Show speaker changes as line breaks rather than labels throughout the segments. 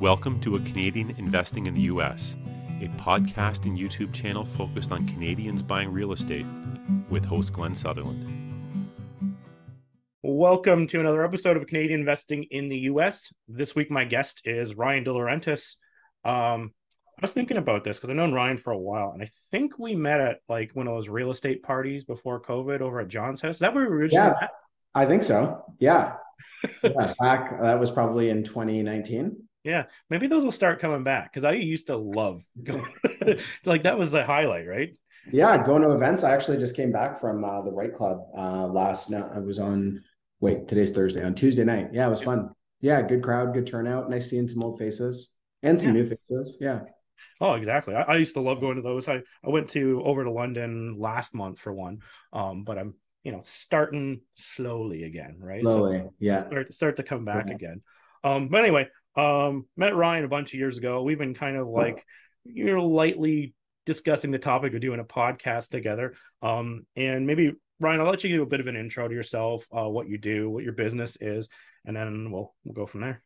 Welcome to A Canadian Investing in the US, a podcast and YouTube channel focused on Canadians buying real estate with host Glenn Sutherland.
Welcome to another episode of Canadian Investing in the US. This week, my guest is Ryan DeLaurentis. Um, I was thinking about this because I've known Ryan for a while, and I think we met at like one of those real estate parties before COVID over at John's house. Is that where we originally
Yeah.
met?
I think so. Yeah. yeah. Back that was probably in 2019.
Yeah, maybe those will start coming back because I used to love going. like that was the highlight, right?
Yeah, going to events. I actually just came back from uh, the Right Club uh, last night. I was on wait, today's Thursday, on Tuesday night. Yeah, it was fun. Yeah, good crowd, good turnout. Nice seeing some old faces and some
Yeah.
new faces. Yeah.
Oh, exactly. I, I used to love going to those. I, I went to over to London last month for one. Um, but I'm you know starting slowly again, right? So-
Slowly. Yeah.
start start to come back
Yeah.
again. Um, but anyway, um, met Ryan a bunch of years ago. We've been kind of like you know lightly discussing the topic of doing a podcast together. Um, and maybe Ryan, I'll let you give a bit of an intro to yourself, uh, what you do, what your business is, and then we'll we'll go from there.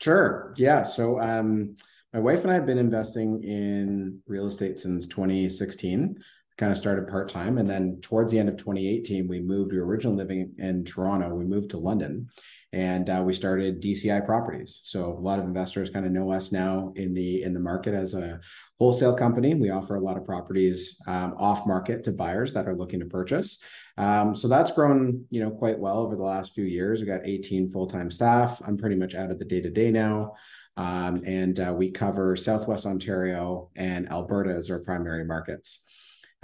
Sure. Yeah. So um my wife and I have been investing in real estate since 2016. Kind of started part-time. And then towards the end of 2018, we moved. We were originally living in Toronto. We moved to London and uh, we started DCI properties. So a lot of investors kind of know us now in the in the market as a wholesale company. We offer a lot of properties um, off market to buyers that are looking to purchase. Um, so that's grown, you know, quite well over the last few years. We got 18 full-time staff. I'm pretty much out of the day-to-day now. Um, and uh, we cover Southwest Ontario and Alberta as our primary markets.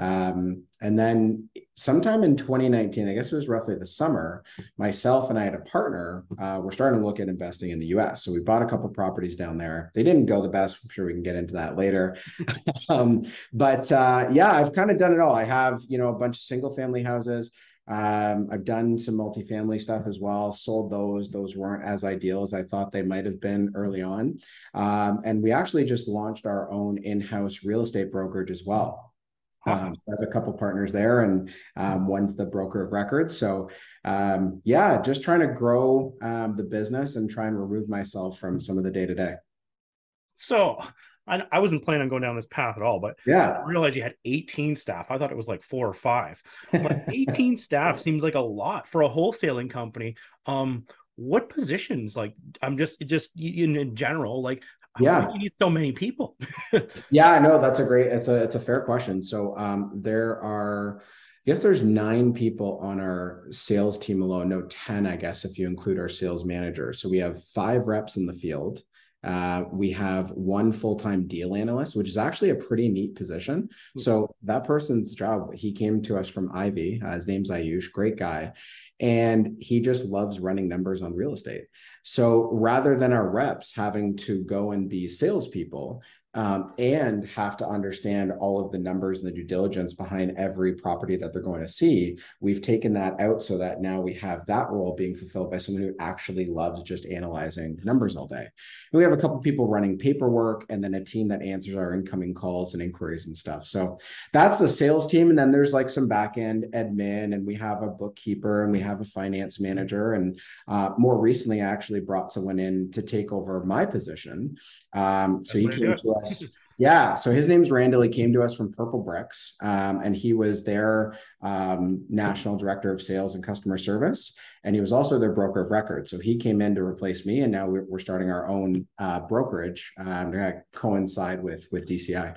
Um, and then sometime in 2019, I guess it was roughly the summer, myself and I had a partner. Uh, we're starting to look at investing in the US. So we bought a couple properties down there. They didn't go the best. I'm sure we can get into that later. um, but uh, yeah, I've kind of done it all. I have, you know, a bunch of single family houses. Um, I've done some multifamily stuff as well, sold those. Those weren't as ideal as I thought they might have been early on. Um, and we actually just launched our own in house real estate brokerage as well.
Awesome.
Um, I have a couple partners there, and um, one's the broker of record. So, um, yeah, just trying to grow um, the business and try and remove myself from some of the day to day.
So I, I wasn't planning on going down this path at all, but
Yeah,
I realized you had 18 staff. I thought it was like four or five. But 18 staff seems like a lot for a wholesaling company. Um, what positions? Like, I'm just just in, in general, like,
Yeah.
you need so many people.
Yeah, no, that's a great. It's a it's a fair question. So um, there are, I guess there's nine people on our sales team alone. No, ten, I guess, if you include our sales manager. So we have five reps in the field. Uh, we have one full-time deal analyst, which is actually a pretty neat position. So that person's job, he came to us from Ivey. Uh, his name's Ayush, great guy, and he just loves running numbers on real estate. So rather than our reps having to go and be salespeople, um, and have to understand all of the numbers and the due diligence behind every property that they're going to see. We've taken that out so that now we have that role being fulfilled by someone who actually loves just analyzing numbers all day. And we have a couple people running paperwork and then a team that answers our incoming calls and inquiries and stuff. So that's the sales team. And then there's like some back end admin, and we have a bookkeeper and we have a finance manager. And uh, more recently, I actually brought someone in to take over my position. Um, so he
That's the way
came
to
to us. Yeah, so his name's Randall. He came to us from Purplebricks, um, and he was their um, national director of sales and customer service, and he was also their broker of record. So he came in to replace me, and now we're, we're starting our own uh, brokerage um, to coincide with with DCI.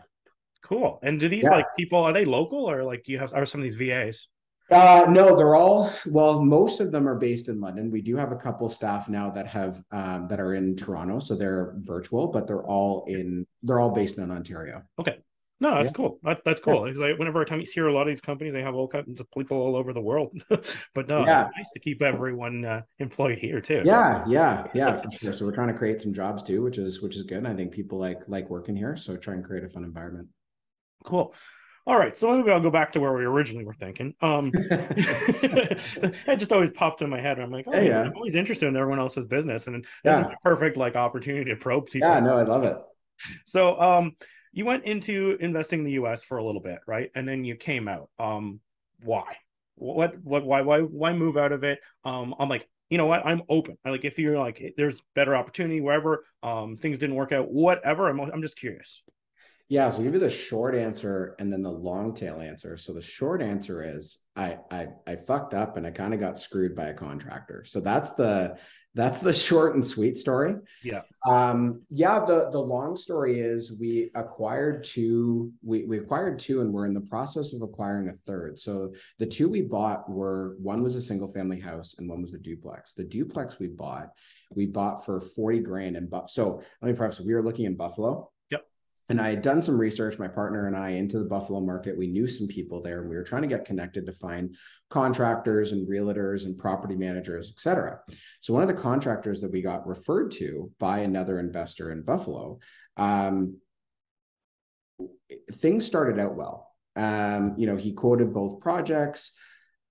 cool. And do these
Yeah.
like people are they local or like do you have are some of these VAs?
Uh, no, they're all well. Most of them are based in London. We do have a couple staff now that have um, that are in Toronto, so they're virtual, but they're all in. They're all based in Ontario.
Okay, no, that's
Yeah.
cool. That's that's cool. Because I, whenever I time you hear a lot of these companies, they have all kinds of people all over the world. but no,
Yeah.
it's nice to keep everyone uh, employed here too.
Yeah, yeah, yeah, for sure. So we're trying to create some jobs too, which is which is good. And I think people like like working here, so try and create a fun environment.
Cool. All right, so maybe I'll go back to where we originally were thinking. Um, it just always popped in my head. I'm like, oh,
Yeah,
yeah,
yeah.
I'm always interested in everyone else's business, and this is a perfect like opportunity to probe people.
yeah, no, I love it.
So, um, you went into investing in the U.S. for a little bit, right? And then you came out. Um, why? What? What? Why? Why? Why move out of it? Um, I'm like you know what, I'm open. I like if you're like there's better opportunity wherever, um, things didn't work out, whatever. I'm I'm just curious.
Yeah, so I'll give you the short answer and then the long tail answer. So the short answer is I I I fucked up and I kind of got screwed by a contractor. So that's the that's the short and sweet story.
Yeah.
Um, yeah, the the long story is we acquired two, we, we acquired two and we're in the process of acquiring a third. So the two we bought were one was a single family house and one was a duplex. The duplex we bought, we bought for 40 grand and but so let me preface we were looking in Buffalo and I had done some research, my partner and I, into the Buffalo market. We knew some people there, and we were trying to get connected to find contractors and realtors and property managers, et cetera. So one of the contractors that we got referred to by another investor in Buffalo, um, things started out well. Um, you know, he quoted both projects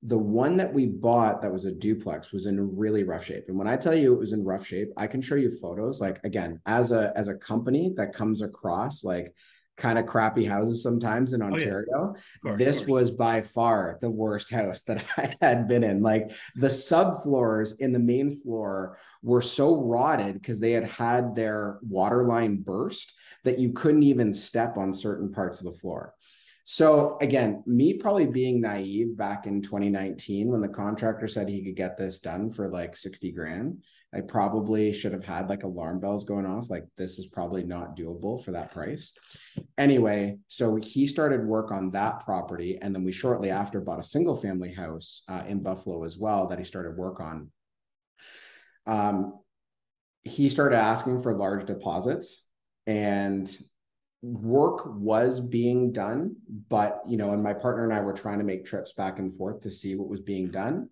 the one that we bought that was a duplex was in really rough shape. And when i tell you it was in rough shape i can show you photos. Like again as a as a company that comes across like kind of crappy houses sometimes in ontario oh, yeah. course, this was by far the worst house that i had been in. Like the subfloors in the main floor were so rotted because they had had their water line burst that you couldn't even step on certain parts of the floor so again, me probably being naive back in 2019 when the contractor said he could get this done for like 60 grand, I probably should have had like alarm bells going off. Like this is probably not doable for that price. Anyway, so he started work on that property. And then we shortly after bought a single family house uh, in Buffalo as well that he started work on. Um, he started asking for large deposits and work was being done, but you know, and my partner and I were trying to make trips back and forth to see what was being done.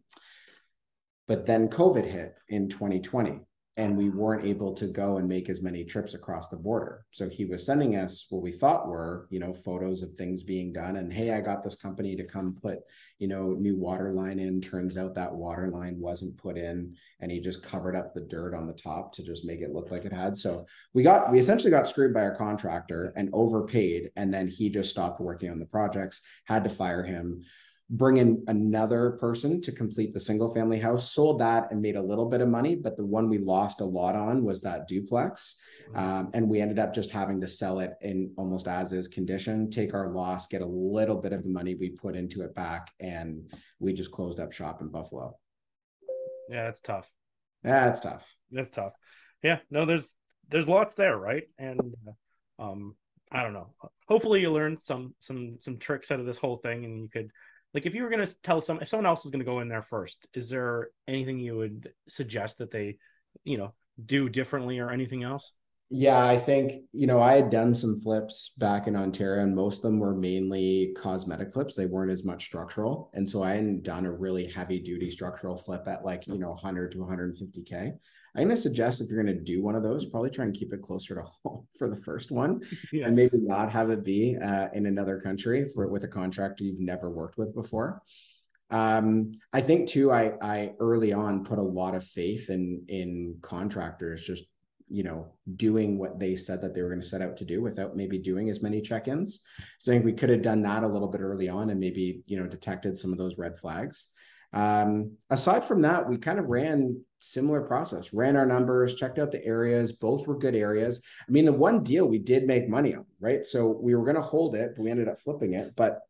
But then COVID hit in 2020 and we weren't able to go and make as many trips across the border. So he was sending us what we thought were, you know, photos of things being done. And hey, I got this company to come put, you know, new water line in. Turns out that water line wasn't put in, and he just covered up the dirt on the top to just make it look like it had. So we got we essentially got screwed by our contractor and overpaid, and then he just stopped working on the projects, had to fire him bring in another person to complete the single family house sold that and made a little bit of money but the one we lost a lot on was that duplex. Um, and we ended up just having to sell it in almost as is condition take our loss get a little bit of the money we put into it back and we just closed up shop in buffalo.
Yeah that's tough.
Yeah it's tough.
That's tough. Yeah no there's there's lots there right? And uh, um i don't know. Hopefully you learned some some some tricks out of this whole thing and you could like if you were going to tell some if someone else was going to go in there first is there anything you would suggest that they you know do differently or anything else?
Yeah i think you know i had done some flips back in ontario and most of them were mainly cosmetic flips. They weren't as much structural. And so i hadn't done a really heavy duty structural flip at like you know 100 to 150k I'm going to suggest if you're going to do one of those, probably try and keep it closer to home for the first one, yeah. and maybe not have it be uh, in another country for with a contractor you've never worked with before. Um, I think too, I I early on put a lot of faith in in contractors just you know doing what they said that they were going to set out to do without maybe doing as many check-ins. So I think we could have done that a little bit early on and maybe you know detected some of those red flags. Um, aside from that, we kind of ran similar process, ran our numbers, checked out the areas. Both were good areas. I mean, the one deal we did make money on, right? So we were going to hold it, but we ended up flipping it. But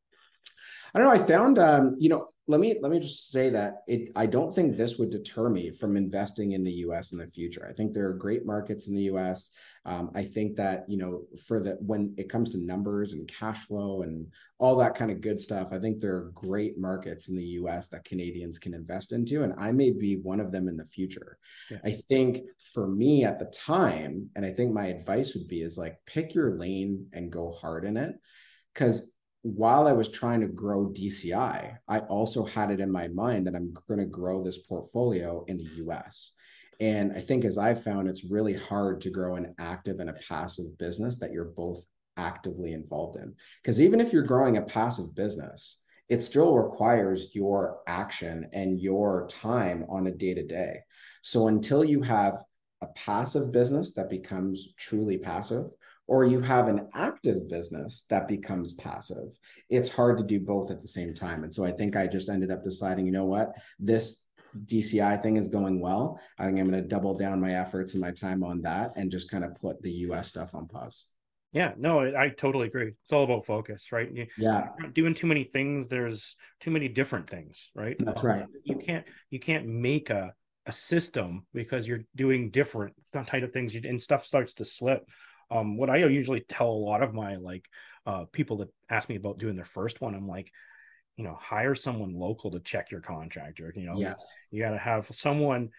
I don't know. I found, um, you know, let me let me just say that it. I don't think this would deter me from investing in the U.S. in the future. I think there are great markets in the U.S. Um, I think that you know, for the when it comes to numbers and cash flow and all that kind of good stuff, I think there are great markets in the U.S. that Canadians can invest into, and I may be one of them in the future. Yeah. I think for me at the time, and I think my advice would be is like pick your lane and go hard in it because while I was trying to grow DCI, I also had it in my mind that I'm going to grow this portfolio in the US. And I think as I've found, it's really hard to grow an active and a passive business that you're both actively involved in. Because even if you're growing a passive business, it still requires your action and your time on a day to day. So until you have a passive business that becomes truly passive, or you have an active business that becomes passive. It's hard to do both at the same time. And so I think I just ended up deciding, you know what, this DCI thing is going well. I think I'm going to double down my efforts and my time on that and just kind of put the US stuff on pause.
Yeah, no, I totally agree. It's all about focus, right? You,
yeah,
doing too many things. There's too many different things, right?
That's right.
You can't you can't make a a system because you're doing different type of things, and stuff starts to slip. Um, what I usually tell a lot of my like uh, people that ask me about doing their first one, I'm like, you know, hire someone local to check your contractor. You know,
yes,
you got to have someone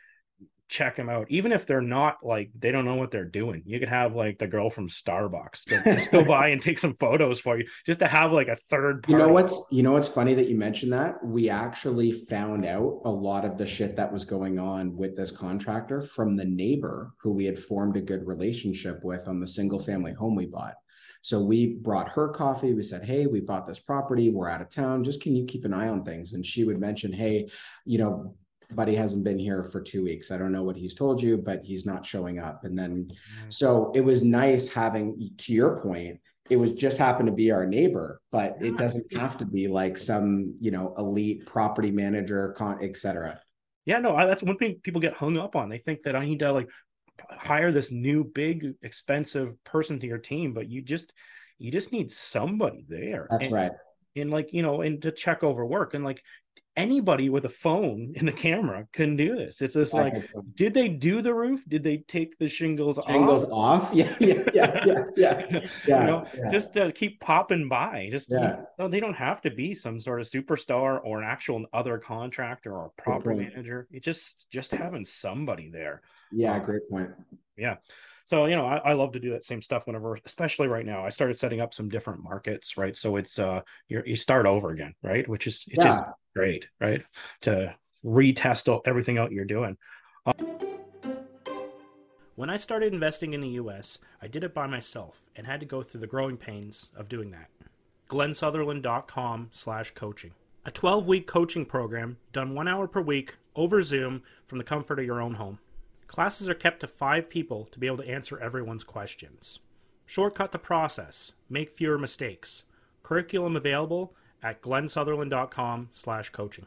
check them out, even if they're not like they don't know what they're doing. You could have like the girl from Starbucks just go by and take some photos for you, just to have like a third.
Party. You know what's you know what's funny that you mentioned that we actually found out a lot of the shit that was going on with this contractor from the neighbor who we had formed a good relationship with on the single family home we bought. So we brought her coffee. We said, Hey, we bought this property. We're out of town. Just can you keep an eye on things? And she would mention, Hey, you know, buddy hasn't been here for two weeks. I don't know what he's told you, but he's not showing up. And then, mm-hmm. so it was nice having, to your point, it was just happened to be our neighbor, but it doesn't have to be like some, you know, elite property manager, con, et cetera.
Yeah, no, I, that's one thing people get hung up on. They think that I need to like hire this new big expensive person to your team, but you just you just need somebody there.
That's
and,
right.
And like, you know, and to check over work and like anybody with a phone and a camera can do this. It's just like, did they do the roof? Did they take the shingles,
shingles off? off? Yeah, yeah, yeah, yeah, yeah.
yeah you know, yeah. just to keep popping by. Just yeah. no, they don't have to be some sort of superstar or an actual other contractor or property manager. It just just having somebody there.
Yeah, um, great point.
Yeah. So, you know, I, I, love to do that same stuff whenever, especially right now. I started setting up some different markets, right? So it's uh you you start over again, right? Which is it's yeah. just great, right? To retest everything out you're doing. Um, when I started investing in the US, I did it by myself and had to go through the growing pains of doing that. GlennSutherland.com slash coaching. A 12 week coaching program done one hour per week over Zoom from the comfort of your own home. Classes are kept to five people to be able to answer everyone's questions. Shortcut the process, make fewer mistakes. Curriculum available at glennsutherland.com slash coaching.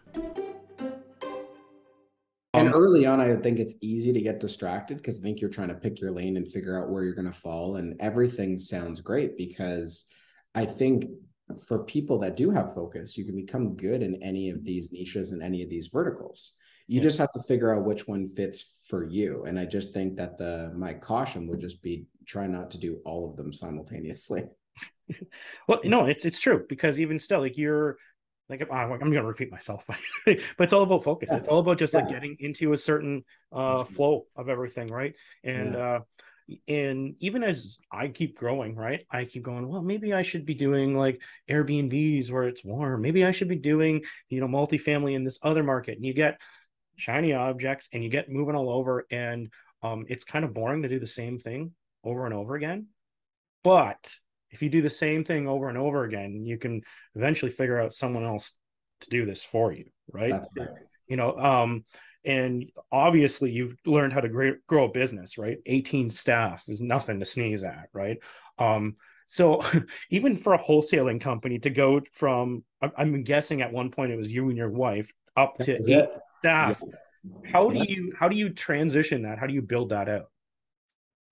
And early on, I think it's easy to get distracted because I think you're trying to pick your lane and figure out where you're going to fall. And everything sounds great because I think for people that do have focus, you can become good in any of these niches and any of these verticals. You yeah. just have to figure out which one fits for you. And I just think that the my caution would just be try not to do all of them simultaneously.
well, no, it's it's true because even still, like you're like I'm going to repeat myself, but it's all about focus. Yeah. It's all about just yeah. like getting into a certain uh, flow of everything, right? And uh, and even as I keep growing, right, I keep going. Well, maybe I should be doing like Airbnbs where it's warm. Maybe I should be doing you know multifamily in this other market. And you get shiny objects and you get moving all over and um, it's kind of boring to do the same thing over and over again. But if you do the same thing over and over again you can eventually figure out someone else to do this for you right, right. you know um and obviously you've learned how to grow a business right? 18 staff is nothing to sneeze at right? Um so even for a wholesaling company to go from i'm guessing at one point it was you and your wife up to eight, staff. Yeah. How do you how do you transition that? How do you build that out?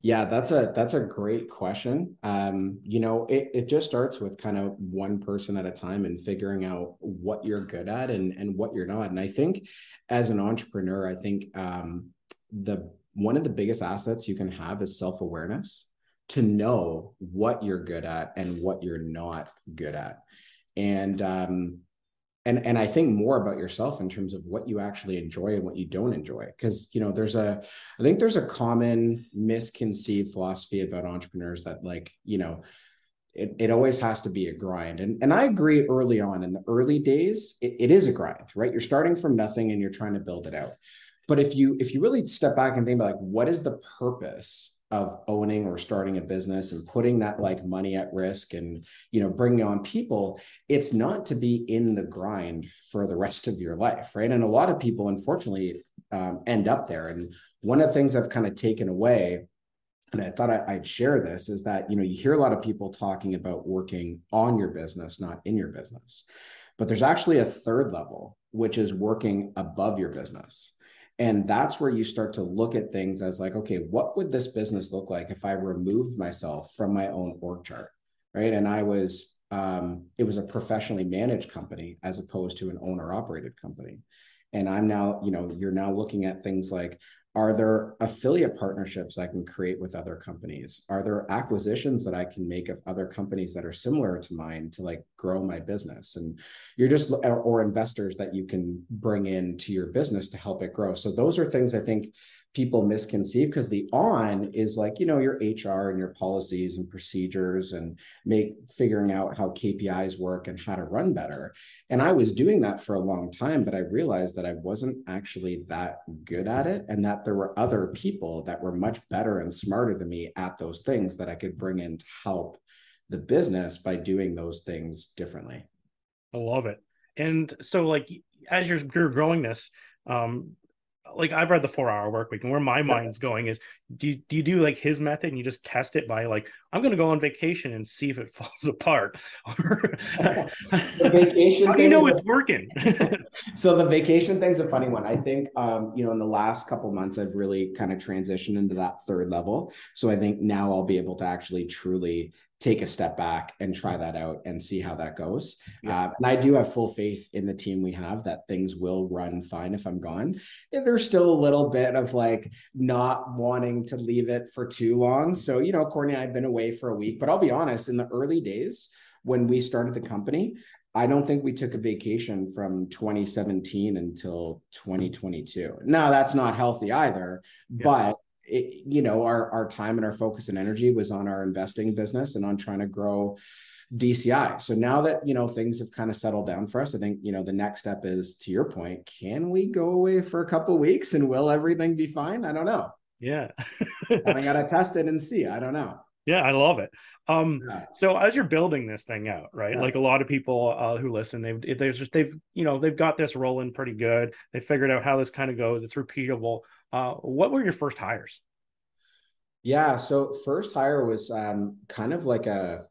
Yeah, that's a that's a great question. Um, you know, it, it just starts with kind of one person at a time and figuring out what you're good at and and what you're not. And I think as an entrepreneur, I think um, the one of the biggest assets you can have is self-awareness to know what you're good at and what you're not good at. And um, and and i think more about yourself in terms of what you actually enjoy and what you don't enjoy. Because you know there's a i think there's a common misconceived philosophy about entrepreneurs that like you know it, it always has to be a grind. And and i agree early on in the early days it, it is a grind right? You're starting from nothing and you're trying to build it out. But if you if you really step back and think about like what is the purpose of owning or starting a business and putting that like money at risk and you know bringing on people it's not to be in the grind for the rest of your life right? And a lot of people unfortunately um, end up there. And one of the things i've kind of taken away and i thought I, i'd share this is that you know you hear a lot of people talking about working on your business not in your business. But there's actually a third level, which is working above your business. And that's where you start to look at things as like, okay, what would this business look like if I removed myself from my own org chart? Right. And I was, um, it was a professionally managed company as opposed to an owner operated company. And I'm now, you know, you're now looking at things like, are there affiliate partnerships I can create with other companies? Are there acquisitions that I can make of other companies that are similar to mine to like grow my business? And you're just, or, or investors that you can bring into your business to help it grow. So those are things I think people misconceive because the on is like you know your hr and your policies and procedures and make figuring out how kpis work and how to run better. And i was doing that for a long time but i realized that i wasn't actually that good at it and that there were other people that were much better and smarter than me at those things that i could bring in to help the business by doing those things differently.
I love it. And so like as you're, you're growing this um like I've read the four hour work week and where my mind's going is do you, do you do like his method and you just test it by like I'm going to go on vacation and see if it falls apart the vacation how do you know it's working?
So the vacation thing's a funny one. I think um you know in the last couple months I've really kind of transitioned into that third level. So I think now I'll be able to actually truly take a step back and try that out and see how that goes. Yeah. Uh, and I do have full faith in the team we have that things will run fine if I'm gone. There's still a little bit of like not wanting to leave it for too long. So, you know, Courtney, I've been away for a week, but I'll be honest, in the early days when we started the company, I don't think we took a vacation from 2017 until 2022. Now, that's not healthy either, yeah. but it, you know, our our time and our focus and energy was on our investing business and on trying to grow DCI. So now that you know things have kind of settled down for us, I think you know the next step is to your point. Can we go away for a couple weeks and will everything be fine? I don't know.
Yeah,
I got to test it and see. I don't know.
Yeah, I love it. Um, yeah. so as you're building this thing out, right? Yeah. Like a lot of people uh, who listen, they've they've just they've you know they've got this rolling pretty good. They figured out how this kind of goes. It's repeatable. Uh, what were your first hires?
Yeah, so first hire was um, kind of like a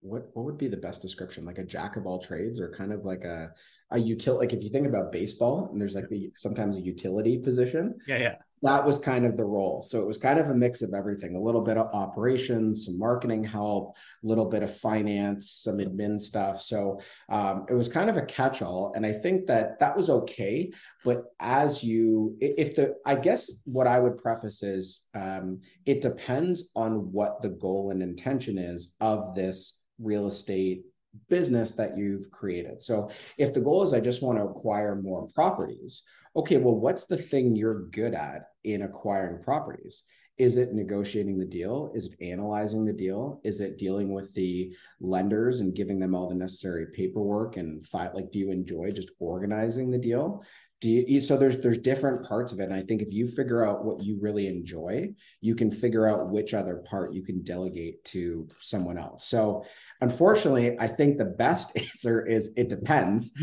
what what would be the best description? Like a jack of all trades, or kind of like a a util. Like if you think about baseball, and there's like the sometimes a utility position.
Yeah, yeah
that was kind of the role. So it was kind of a mix of everything a little bit of operations, some marketing help, a little bit of finance, some admin stuff. So um, it was kind of a catch all. And I think that that was okay. But as you, if the, I guess what I would preface is um, it depends on what the goal and intention is of this real estate business that you've created. So if the goal is I just want to acquire more properties, okay, well, what's the thing you're good at in acquiring properties? Is it negotiating the deal? Is it analyzing the deal? Is it dealing with the lenders and giving them all the necessary paperwork and fight? Like, do you enjoy just organizing the deal? Do you so there's there's different parts of it and i think if you figure out what you really enjoy you can figure out which other part you can delegate to someone else. So unfortunately i think the best answer is it depends.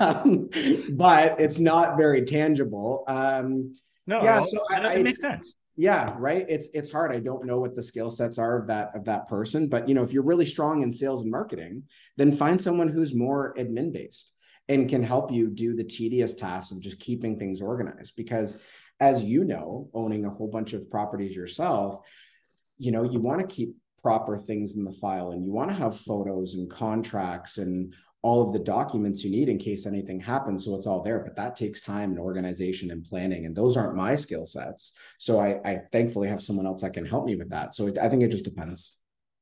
Um, but it's not very tangible. Um
no yeah so I, it makes sense.
Yeah right? It's it's hard. I don't know what the skill sets are of that of that person but you know if you're really strong in sales and marketing then find someone who's more admin based and can help you do the tedious tasks of just keeping things organized. Because as you know owning a whole bunch of properties yourself you know you want to keep proper things in the file and you want to have photos and contracts and all of the documents you need in case anything happens so it's all there. But that takes time and organization and planning and those aren't my skill sets. So i i thankfully have someone else that can help me with that. So it, i think it just depends.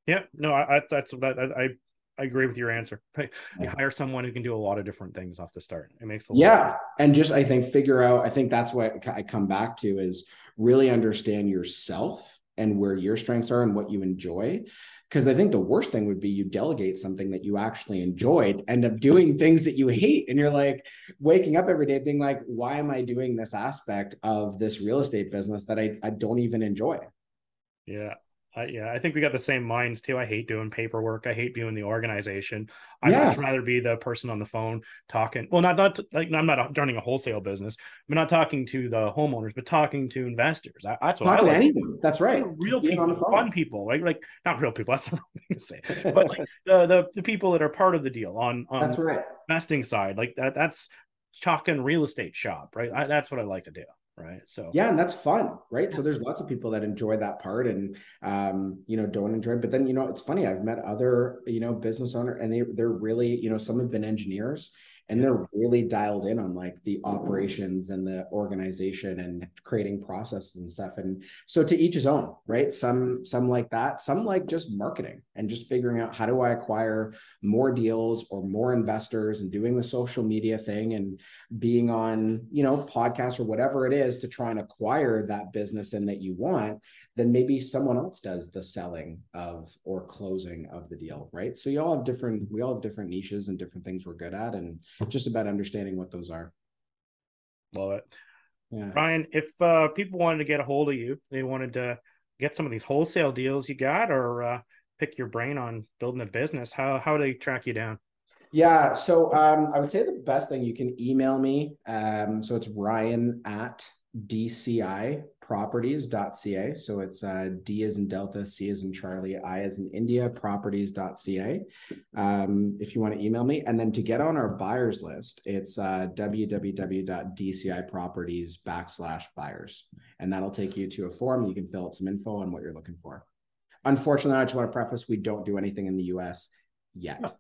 Yeah no i, I that's that I, I agree with your answer. You hire someone who can do a lot of different things off the start. It makes a
yeah, and just I think figure out. I think that's what I come back to is really understand yourself and where your strengths are and what you enjoy. Because I think the worst thing would be you delegate something that you actually enjoyed, end up doing things that you hate, and you're like waking up every day being like, "Why am I doing this aspect of this real estate business that I, I don't even enjoy?"
Yeah, Uh, yeah, I think we got the same minds too. I hate doing paperwork. I hate doing the organization. I'd
Yeah.
much rather be the person on the phone talking. Well, not not like I'm not running a wholesale business. I'm not talking to the homeowners, but talking to investors. I, that's what
Talking
I
to
like.
anyone. That's right.
Real
Being
people, fun people, right? Like not real people. That's the wrong thing to say. But like the, the the people that are part of the deal on on
That's right.
investing side, like that. That's talking real estate shop, right? I, that's what I like to do, right? So
Yeah, and that's fun, right? So there's lots of people that enjoy that part and um, you know, don't enjoy. But then, you know, it's funny, I've met other, you know, business owner and they they're really, you know, some have been engineers and they're really dialed in on like the operations and the organization and creating processes and stuff. And so to each his own, right? Some some like that, some like just marketing and just figuring out how do I acquire more deals or more investors and doing the social media thing and being on, you know, podcasts or whatever it is to try and acquire that business and that you want, then maybe someone else does the selling of or closing of the deal, right? So you all have different, we all have different niches and different things we're good at, and just about understanding what those are.
love it.
Yeah.
Ryan, if uh, people wanted to get a hold of you, they wanted to get some of these wholesale deals you got, or uh, pick your brain on building a business, how how do they track you down?
Yeah. So um, I would say the best thing you can email me. Um, so it's Ryan at dciproperties.ca. So it's uh, D as in Delta, C as in Charlie, I as in India, properties.ca. Um, if you want to email me. And then to get on our buyers list, it's uh, www.dciproperties backslash buyers. And that'll take you to a form. You can fill out some info on what you're looking for. Unfortunately, I just want to preface we don't do anything in the US yet.
No.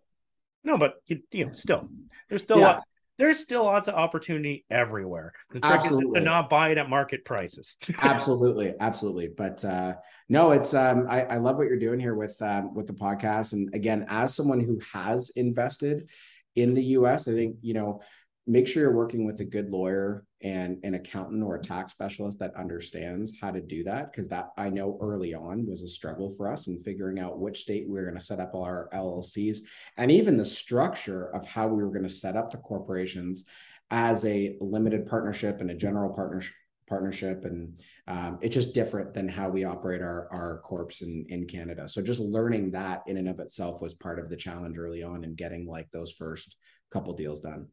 No, but you, you know, still, there's still
Yeah.
lots. There's still lots of opportunity everywhere. The trick is
Absolutely.
to not buy it at market prices.
absolutely absolutely but uh no it's um I, I love what you're doing here with um with the podcast and again as someone who has invested in the us i think you know make sure you're working with a good lawyer and an accountant or a tax specialist that understands how to do that because that i know early on was a struggle for us in figuring out which state we were going to set up our llcs and even the structure of how we were going to set up the corporations as a limited partnership and a general partnership partnership. And um, it's just different than how we operate our our corps in in canada. So just learning that in and of itself was part of the challenge early on and getting like those first couple deals done.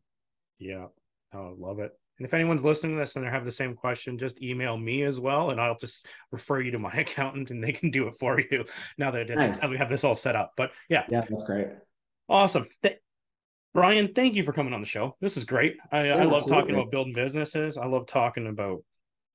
Yeah. Oh, love it. And if anyone's listening to this and they have the same question, just email me as well, and I'll just refer you to my accountant, and they can do it for you. Now that
Nice.
now we have this all set up, but yeah,
yeah that's great
awesome. Th- Ryan, thank you for coming on the show. This is great. I, I love
absolutely.
talking about building businesses. I love talking about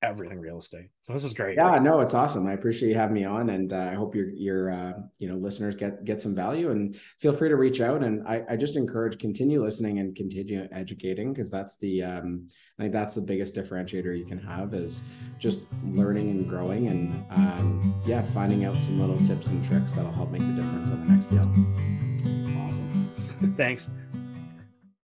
everything real estate. So this is great.
yeah no it's awesome i appreciate you having me on and uh, i hope your your uh, you know listeners get get some value and feel free to reach out and i, I just encourage continue listening and continue educating because that's the um i think that's the biggest differentiator you can have is just learning and growing and um yeah finding out some little tips and tricks that'll help make the difference on the next deal
Awesome. Thanks.